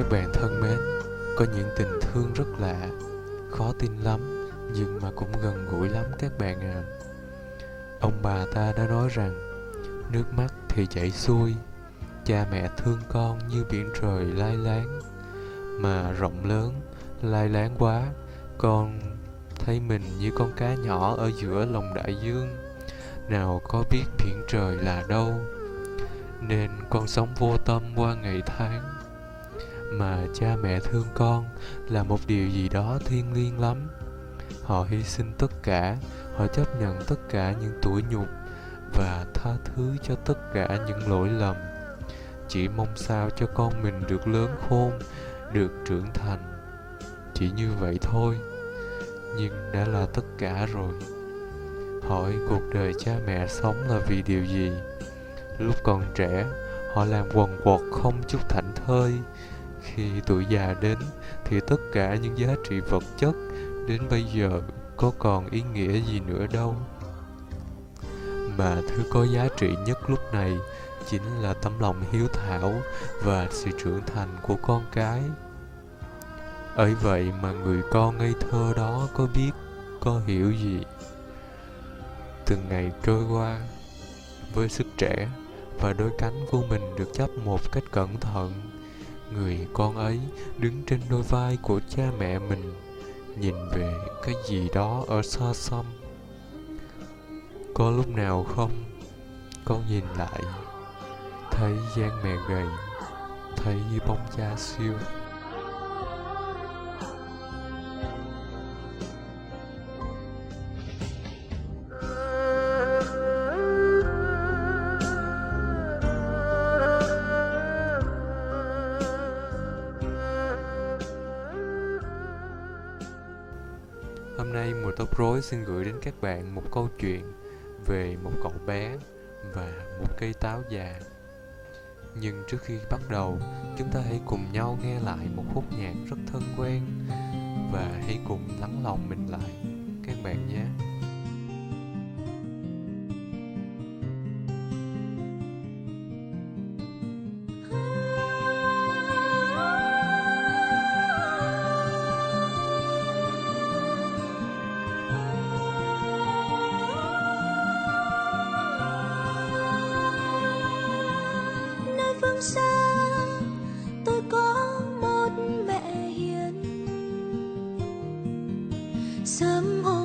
Các bạn thân mến, có những tình thương rất lạ, khó tin lắm, nhưng mà cũng gần gũi lắm các bạn à. Ông bà ta đã nói rằng, nước mắt thì chảy xuôi, cha mẹ thương con như biển trời lai láng, mà rộng lớn, lai láng quá, con thấy mình như con cá nhỏ ở giữa lòng đại dương, nào có biết biển trời là đâu, nên con sống vô tâm qua ngày tháng mà cha mẹ thương con là một điều gì đó thiêng liêng lắm. Họ hy sinh tất cả, họ chấp nhận tất cả những tủi nhục và tha thứ cho tất cả những lỗi lầm. Chỉ mong sao cho con mình được lớn khôn, được trưởng thành. Chỉ như vậy thôi, nhưng đã là tất cả rồi. Hỏi cuộc đời cha mẹ sống là vì điều gì? Lúc còn trẻ, họ làm quần quật không chút thảnh thơi khi tuổi già đến thì tất cả những giá trị vật chất đến bây giờ có còn ý nghĩa gì nữa đâu. Mà thứ có giá trị nhất lúc này chính là tấm lòng hiếu thảo và sự trưởng thành của con cái. Ấy vậy mà người con ngây thơ đó có biết, có hiểu gì? Từng ngày trôi qua, với sức trẻ và đôi cánh của mình được chấp một cách cẩn thận người con ấy đứng trên đôi vai của cha mẹ mình, nhìn về cái gì đó ở xa xăm. Có lúc nào không? Con nhìn lại, thấy gian mẹ gầy, thấy bóng cha siêu. Buổi tối Rối xin gửi đến các bạn một câu chuyện về một cậu bé và một cây táo già. Nhưng trước khi bắt đầu, chúng ta hãy cùng nhau nghe lại một khúc nhạc rất thân quen và hãy cùng lắng lòng mình lại các bạn nhé. Sớm hôm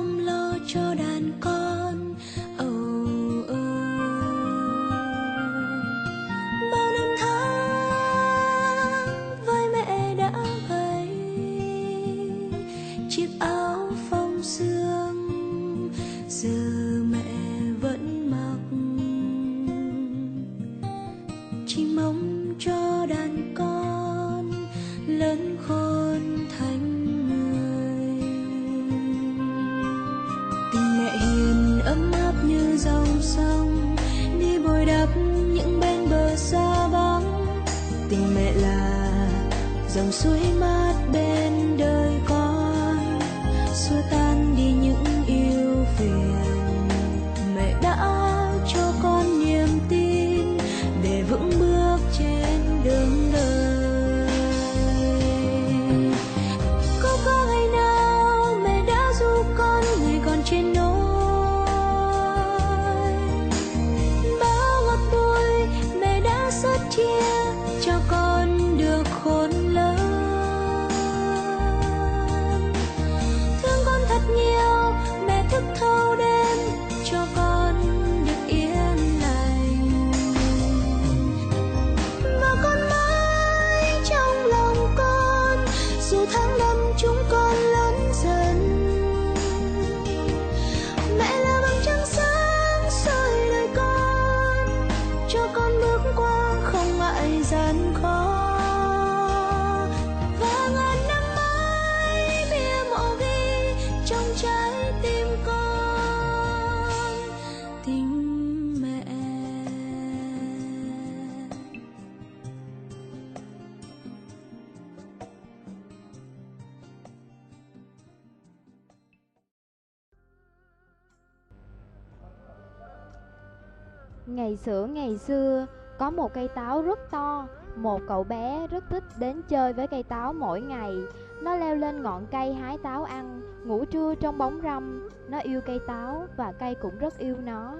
Ngày xưa ngày xưa, có một cây táo rất to, Một cậu bé rất thích đến chơi với cây táo mỗi ngày. Nó leo lên ngọn cây hái táo ăn, Ngủ trưa trong bóng râm. Nó yêu cây táo và cây cũng rất yêu nó.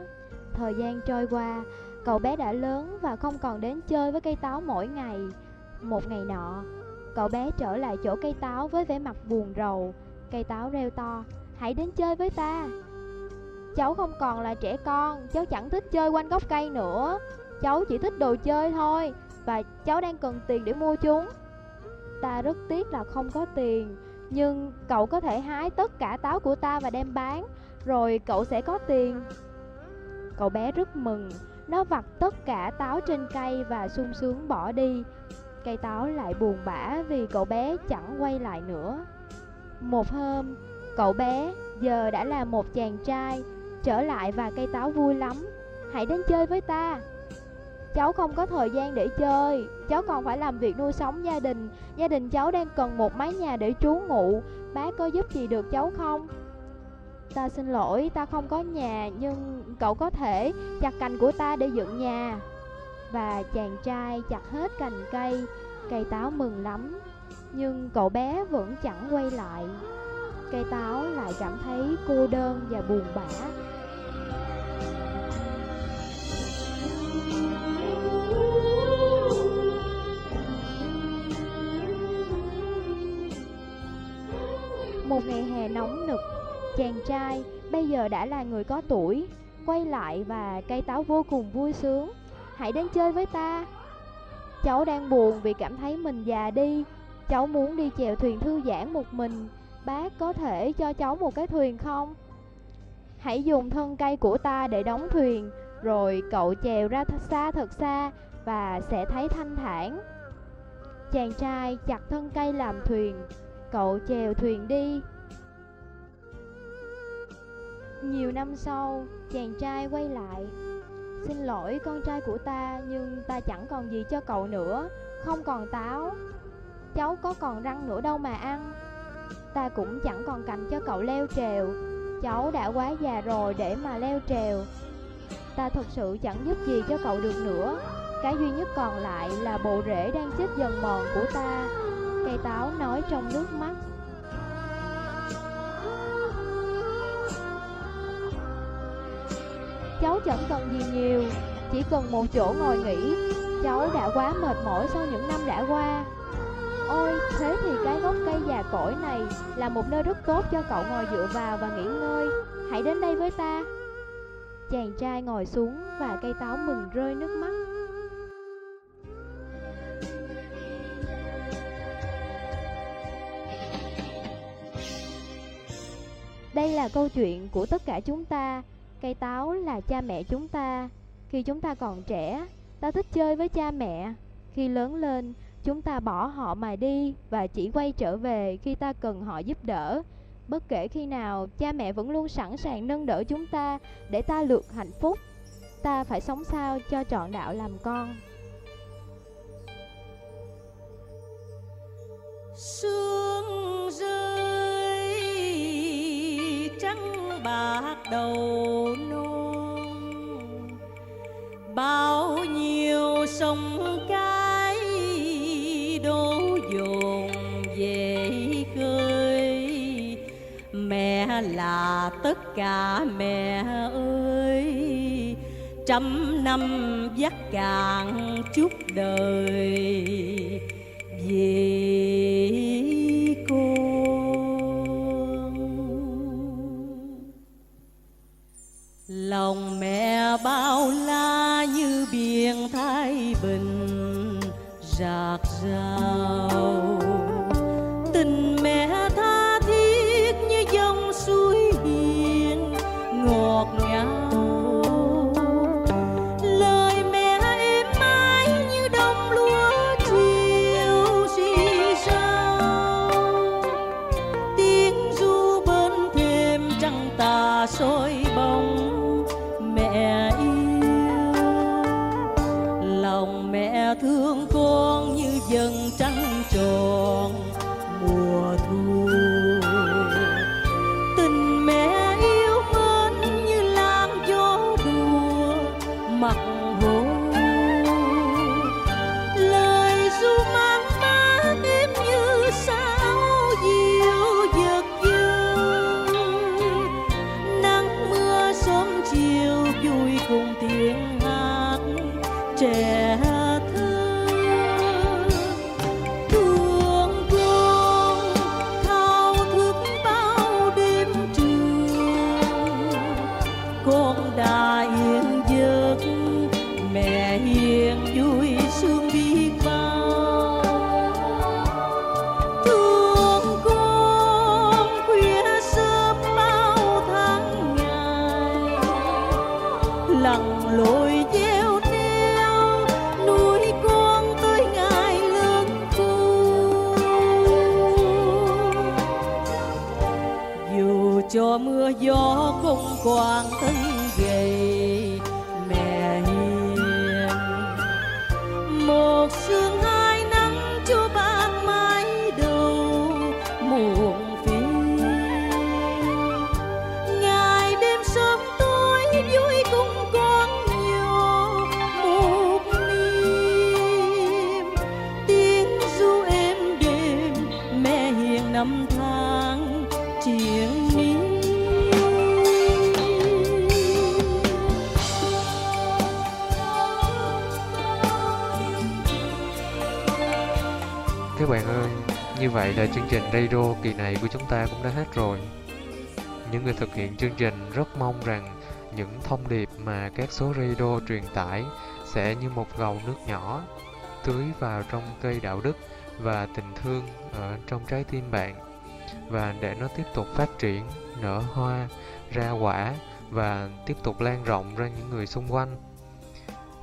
Thời gian trôi qua, Cậu bé đã lớn và không còn đến chơi với cây táo mỗi ngày. Một ngày nọ, Cậu bé trở lại chỗ cây táo với vẻ mặt buồn rầu. Cây táo reo to, Hãy đến chơi với ta! Cháu không còn là trẻ con Cháu chẳng thích chơi quanh gốc cây nữa. Cháu chỉ thích đồ chơi thôi Và cháu đang cần tiền để mua chúng. Ta rất tiếc là không có tiền Nhưng cậu có thể hái tất cả táo của ta và đem bán Rồi cậu sẽ có tiền. Cậu bé rất mừng Nó vặt tất cả táo trên cây và sung sướng bỏ đi. Cây táo lại buồn bã vì cậu bé chẳng quay lại nữa. Một hôm, cậu bé giờ đã là một chàng trai Trở lại và cây táo vui lắm. Hãy đến chơi với ta. Cháu không có thời gian để chơi. Cháu còn phải làm việc nuôi sống gia đình. Gia đình cháu đang cần một mái nhà để trú ngụ. Bác có giúp gì được cháu không? Ta xin lỗi, ta không có nhà Nhưng cậu có thể chặt cành của ta để dựng nhà. Và chàng trai chặt hết cành cây Cây táo mừng lắm. Nhưng cậu bé vẫn chẳng quay lại. Cây táo lại cảm thấy cô đơn và buồn bã. Ngày hè nóng nực, chàng trai bây giờ đã là người có tuổi, quay lại và cây táo vô cùng vui sướng. Hãy đến chơi với ta. Cháu đang buồn vì cảm thấy mình già đi. Cháu muốn đi chèo thuyền thư giãn một mình. Bác có thể cho cháu một cái thuyền không? Hãy dùng thân cây của ta để đóng thuyền, rồi cậu chèo ra thật xa thật xa và sẽ thấy thanh thản. Chàng trai chặt thân cây làm thuyền, cậu chèo thuyền đi. Nhiều năm sau, chàng trai quay lại. Xin lỗi con trai của ta, nhưng ta chẳng còn gì cho cậu nữa, không còn táo. Cháu có còn răng nữa đâu mà ăn. Ta cũng chẳng còn cành cho cậu leo trèo, cháu đã quá già rồi để mà leo trèo. Ta thật sự chẳng giúp gì cho cậu được nữa, cái duy nhất còn lại là bộ rễ đang chết dần mòn của ta. Cây táo nói trong nước mắt Cháu chẳng cần gì nhiều Chỉ cần một chỗ ngồi nghỉ. Cháu đã quá mệt mỏi sau những năm đã qua. Ôi, thế thì cái gốc cây già cỗi này Là một nơi rất tốt cho cậu ngồi dựa vào và nghỉ ngơi. Hãy đến đây với ta. Chàng trai ngồi xuống và cây táo mừng rơi nước mắt. Đây là câu chuyện của tất cả chúng ta. Cây táo là cha mẹ chúng ta. Khi chúng ta còn trẻ, Ta thích chơi với cha mẹ. Khi lớn lên, Chúng ta bỏ họ mà đi Và chỉ quay trở về khi ta cần họ giúp đỡ. Bất kể khi nào, Cha mẹ vẫn luôn sẵn sàng nâng đỡ chúng ta Để ta được hạnh phúc. Ta phải sống sao cho trọn đạo làm con? Sương đầu non. Bao nhiêu sông cái đổ dồn về khơi. Mẹ là tất cả mẹ ơi. Trăm năm dắt cạn chút đời. Về lòng mẹ bao la như biển thái bình, rạc rào. Tình mẹ tha thiết như dòng suối hiền ngọt ngào không vậy là chương trình radio kỳ này của chúng ta cũng đã hết rồi. Những người thực hiện chương trình rất mong rằng những thông điệp mà các số radio truyền tải sẽ như một gầu nước nhỏ tưới vào trong cây đạo đức và tình thương ở trong trái tim bạn và để nó tiếp tục phát triển, nở hoa, ra quả và tiếp tục lan rộng ra những người xung quanh.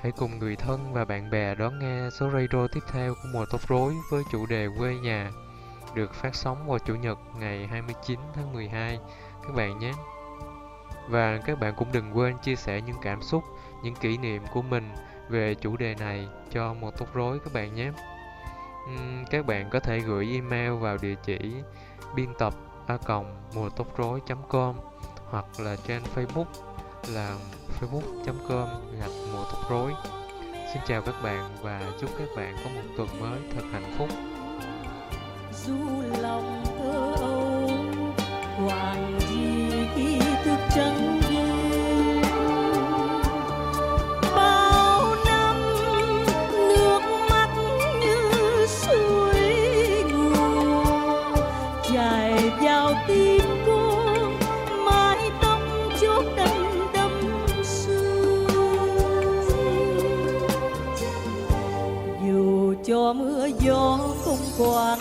Hãy cùng người thân và bạn bè đón nghe số radio tiếp theo của mùa tóc rối với chủ đề quê nhà được phát sóng vào Chủ nhật ngày 29 tháng 12 các bạn nhé. Và các bạn cũng đừng quên chia sẻ những cảm xúc, những kỷ niệm của mình về chủ đề này cho một tóc rối các bạn nhé. Các bạn có thể gửi email vào địa chỉ biên tập a mùa tóc rối.com hoặc là trên Facebook là facebook.com gạch mùa tóc rối. Xin chào các bạn và chúc các bạn có một tuần mới thật hạnh phúc du lòng thơ âu hoàng gì khi thức trắng đêm. Bao năm nước mắt như suối nguồn chảy vào tim cô, mái tóc chốt đành đâm sương. Dù cho mưa gió không quàng